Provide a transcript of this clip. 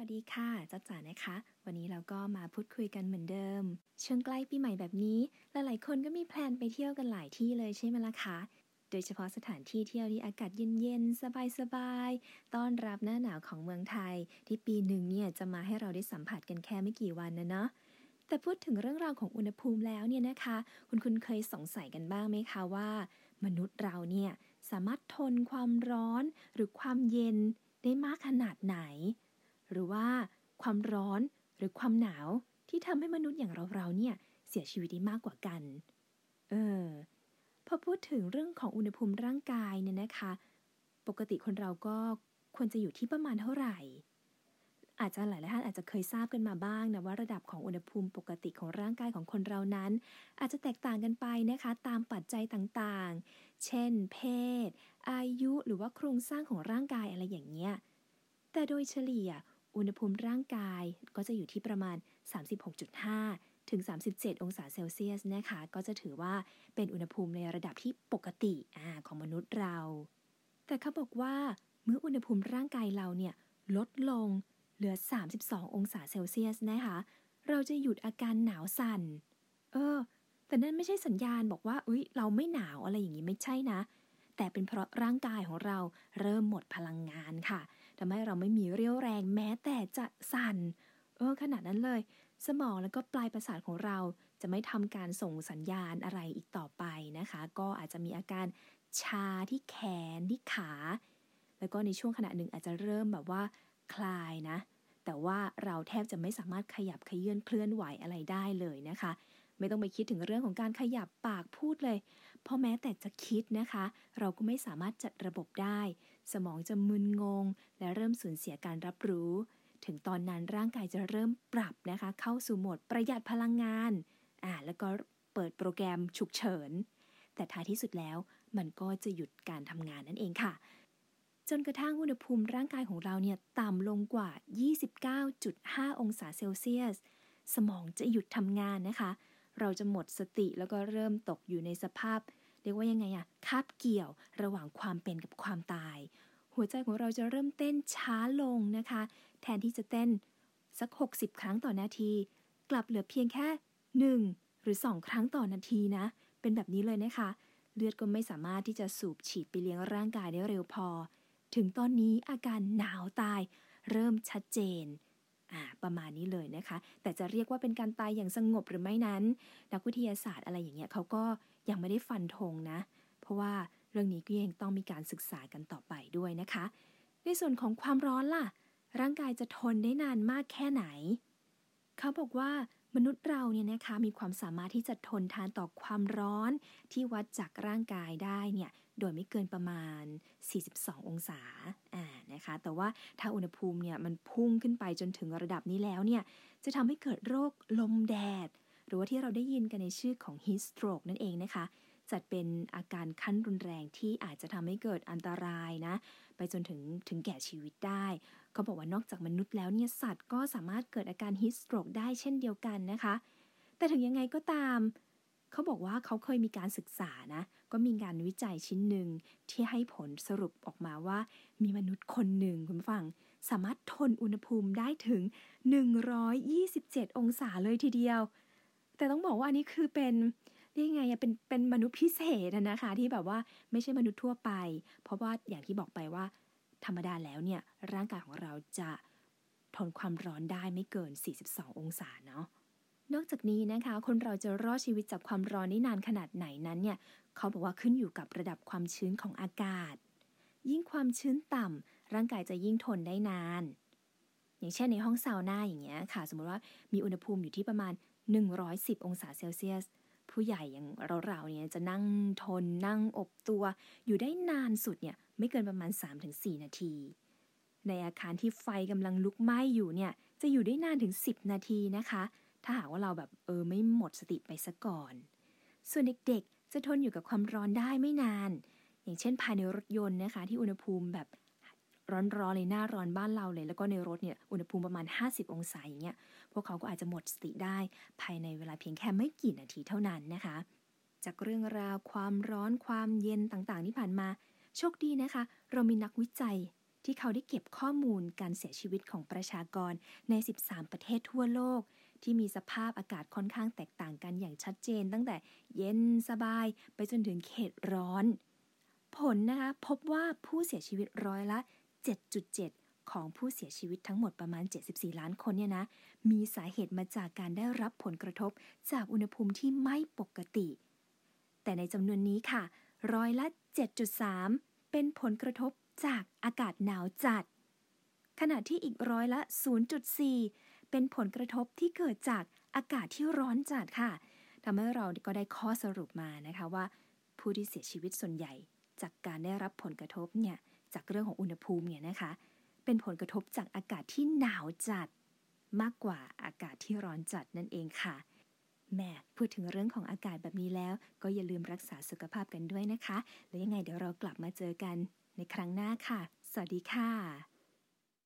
วัสดีค่ะจ้าจ๋านะคะ วันนี้เราก็มาพูดคุยกันเหมือนเดิม ช่วงใกล้ปีใหม่แบบนี้ หลายๆ คนก็มีแพลนไปเที่ยวกันหลายที่เลยใช่ไหมล่ะคะ โดยเฉพาะสถานที่เที่ยวที่อากาศเย็นๆ สบายๆ ต้อนรับหน้าหนาวของเมืองไทย ที่ปีหนึ่งเนี่ยจะมาให้เราได้สัมผัสกันแค่ไม่กี่วันนะเนาะแต่พูดถึงเรื่องราวของอุณหภูมิแล้วเนี่ยนะคะ คุณคุณเคยสงสัยกันบ้างไหมคะว่า มนุษย์เราเนี่ยสามารถทนความร้อนหรือความเย็นได้มากขนาดไหน หรือว่าความร้อนหรือความหนาวที่ทำให้มนุษย์อย่างเราๆเนี่ยเสียชีวิตได้มากกว่ากัน เออ พอพูดถึงเรื่องของอุณหภูมิร่างกายเนี่ยนะคะ ปกติคนเราก็ควรจะอยู่ที่ประมาณเท่าไหร่ อาจจะหลายๆท่านอาจจะเคยทราบกันมาบ้างนะว่าระดับของอุณหภูมิปกติของร่างกายของคนเรานั้น อาจจะแตกต่างกันไปนะคะ ตามปัจจัยต่างๆ เช่น เพศ อายุหรือว่าโครงสร้างของร่างกายอะไรอย่างเงี้ย แต่โดยเฉลี่ย อุณหภูมิร่างกายก็จะอยู่ที่ประมาณ 36.5 ถึง 37 องศาเซลเซียสนะคะ ก็จะถือว่าเป็นอุณหภูมิในระดับที่ปกติอของมนุษย์เรา แต่เขาบอกว่าเมื่ออุณหภูมิร่างกายเราเนี่ยลดลงเหลือ 32 องศาเซลเซียสนะคะ เราจะหยุดอาการหนาวสั่น เออ แต่นั่นไม่ใช่สัญญาณบอกว่าเอ้ยเราไม่หนาวอะไรอย่างนี้ไม่ใช่นะ แต่เป็นเพราะร่างกายของเราเริ่มหมดพลังงานค่ะ ทำให้เราไม่มีเรี่ยวแรงแม้แต่จะสั่น เออขนาดนั้นเลย สมองแล้วก็ปลายประสาทของเราจะไม่ทำการส่งสัญญาณอะไรอีกต่อไปนะคะ ก็อาจจะมีอาการชาที่แขนที่ขา แล้วก็ในช่วงขณะหนึ่งอาจจะเริ่มแบบว่าคลายนะ แต่ว่าเราแทบจะไม่สามารถขยับขยื่นเคลื่อนไหวอะไรได้เลยนะคะ ไม่ต้องไปคิดถึงเรื่องของการขยับปากพูดเลย พราะแม้แต่จะคิดนะคะ เราก็ไม่สามารถจัดระบบได้ สมองจะมึนงง และเริ่มสูญเสียการรับรู้ ถึงตอนนั้นร่างกายจะเริ่มปรับนะคะ เข้าสู่โหมดประหยัดพลังงานอ่าแล้วก็เปิดโปรแกรมฉุกเฉิน แต่ท้ายที่สุดแล้วมันก็จะหยุดการทำงานนั่นเองค่ะ จนกระทั่งอุณหภูมิร่างกายของเราเนี่ยต่ำลงกว่า 29.5 องศาเซลเซียส สมองจะหยุดทำงานนะคะ เราจะหมดสติแล้วก็เริ่มตกอยู่ในสภาพ เรียกว่ายังไงอะคาบเกี่ยวระหว่างความเป็นกับความตาย หัวใจของเราจะเริ่มเต้นช้าลงนะคะ แทนที่จะเต้นสัก 60 ครั้งต่อนาที กลับเหลือเพียงแค่ 1 หรือ 2 ครั้งต่อนาทีนะ เป็นแบบนี้เลยนะคะ เลือดก็ไม่สามารถที่จะสูบฉีดไปเลี้ยงร่างกายได้เร็วพอ ถึงตอนนี้อาการหนาวตาย เริ่มชัดเจน ประมาณนี้เลยนะคะ แต่จะเรียกว่าเป็นการตายอย่างสงบหรือไม่นั้น นักวิทยาศาสตร์อะไรอย่างเงี้ยเขาก็ยังไม่ได้ฟันธงนะ เพราะว่าเรื่องนี้ก็ยังต้องมีการศึกษากันต่อไปด้วยนะคะ ในส่วนของความร้อนล่ะ ร่างกายจะทนได้นานมากแค่ไหน เขาบอกว่ามนุษย์เราเนี่ยนะคะมีความสามารถที่จะทนทานต่อความร้อนที่วัดจากร่างกายได้เนี่ยโดยไม่เกินประมาณ 42 องศาอ่า นะคะ แต่ว่าถ้าอุณหภูมิเนี่ยมันพุ่งขึ้นไปจนถึงระดับนี้แล้วเนี่ยจะทำให้เกิดโรคลมแดด หรือว่าที่เราได้ยินกันในชื่อของ heat stroke นั่นเองนะคะ จัดเป็นอาการขั้นรุนแรงที่อาจจะทำให้เกิดอันตรายนะ ไปจนถึงถึงแก่ชีวิตได้เขาบอกว่านอกจากมนุษย์แล้วเนี่ยสัตว์ก็สามารถเกิดอาการ heat stroke ได้เช่นเดียวกันนะคะ แต่ถึงยังไงก็ตามเขาบอกว่าเขาเคยมีการศึกษานะ ก็มีงานวิจัยชิ้นหนึ่งที่ให้ผลสรุปออกมาว่า มีมนุษย์คนหนึ่งคุณฟัง สามารถทนอุณหภูมิได้ถึง 127 องศาเลยทีเดียว แต่ต้องบอกว่าอันนี้คือเป็นเรียกไงเป็นเป็นมนุษย์พิเศษนะคะ ที่แบบว่าไม่ใช่มนุษย์ทั่วไป เพราะว่าอย่างที่บอกไปว่า ธรรมดาแล้วเนี่ยร่างกายของเราจะทนความร้อนได้ไม่เกิน 42 องศาเนาะ นอกจากนี้นะคะ คนเราจะรอดชีวิตจากความร้อนได้นานขนาดไหนนั้นเนี่ยเขาบอกว่าขึ้นอยู่กับระดับความชื้นของอากาศ ยิ่งความชื้นต่ำร่างกายจะยิ่งทนได้นาน อย่างเช่นในห้องซาวน่าอย่างเงี้ยค่ะ สมมติว่ามีอุณหภูมิอยู่ที่ประมาณ 110 องศาเซลเซียส ผู้ใหญ่อย่างเราๆเนี่ยจะนั่งทนนั่งอบตัว อยู่ได้นานสุดเนี่ยไม่เกินประมาณ 3-4 นาที ในอาคารที่ไฟกำลังลุกไหม้อยู่เนี่ยจะอยู่ได้นานถึง 10 นาทีนะคะ ถ้าหากว่าเราแบบเออไม่หมดสติไปซะก่อน ส่วนเด็กๆ จะทนอยู่กับความร้อนได้ไม่นาน อย่างเช่นภายในรถยนต์นะคะ ที่อุณหภูมิแบบร้อนๆเลยหน้าร้อนบ้านเราเลย แล้วก็ในรถเนี่ยอุณหภูมิประมาณ 50 องศาอย่างเงี้ยพวกเขาก็อาจจะหมดสติได้ภายในเวลาเพียงแค่ไม่กี่นาทีเท่านั้นนะคะ จากเรื่องราวความร้อนความเย็นต่างๆ ที่ผ่านมา โชคดีนะคะ เรามีนักวิจัยที่เขาได้เก็บข้อมูลการเสียชีวิตของประชากรใน 13 ประเทศทั่วโลก ที่มีสภาพอากาศค่อนข้างแตกต่างกันอย่างชัดเจน ตั้งแต่เย็นสบายไปจนถึงเขตร้อน ผลนะคะพบว่าผู้เสียชีวิตร้อยละ 7.7 ของผู้เสียชีวิตทั้งหมดประมาณ 74 ล้านคนเนี่ยนะ มีสาเหตุมาจากการได้รับผลกระทบจากอุณหภูมิที่ไม่ปกติ แต่ในจำนวนนี้ค่ะร้อยละ 7.3 เป็นผลกระทบจากอากาศหนาวจัด ขณะที่อีกร้อยละ 0.4 เป็นผลกระทบที่เกิดจากอากาศที่ร้อนจัดค่ะทำให้เราก็ได้ข้อสรุปมานะคะว่า ผู้ที่เสียชีวิตส่วนใหญ่ จากการได้รับผลกระทบเนี่ยจากเรื่องของอุณหภูมิเนี่ยนะคะ เป็นผลกระทบจากอากาศที่หนาวจัดมากกว่าอากาศที่ร้อนจัดนั่นเองค่ะแม่พูดถึงเรื่องของอากาศแบบนี้แล้ว ก็อย่าลืมรักษาสุขภาพกันด้วยนะคะ แล้วยังไงเดี๋ยวเรากลับมาเจอกันในครั้งหน้าค่ะ สวัสดีค่ะ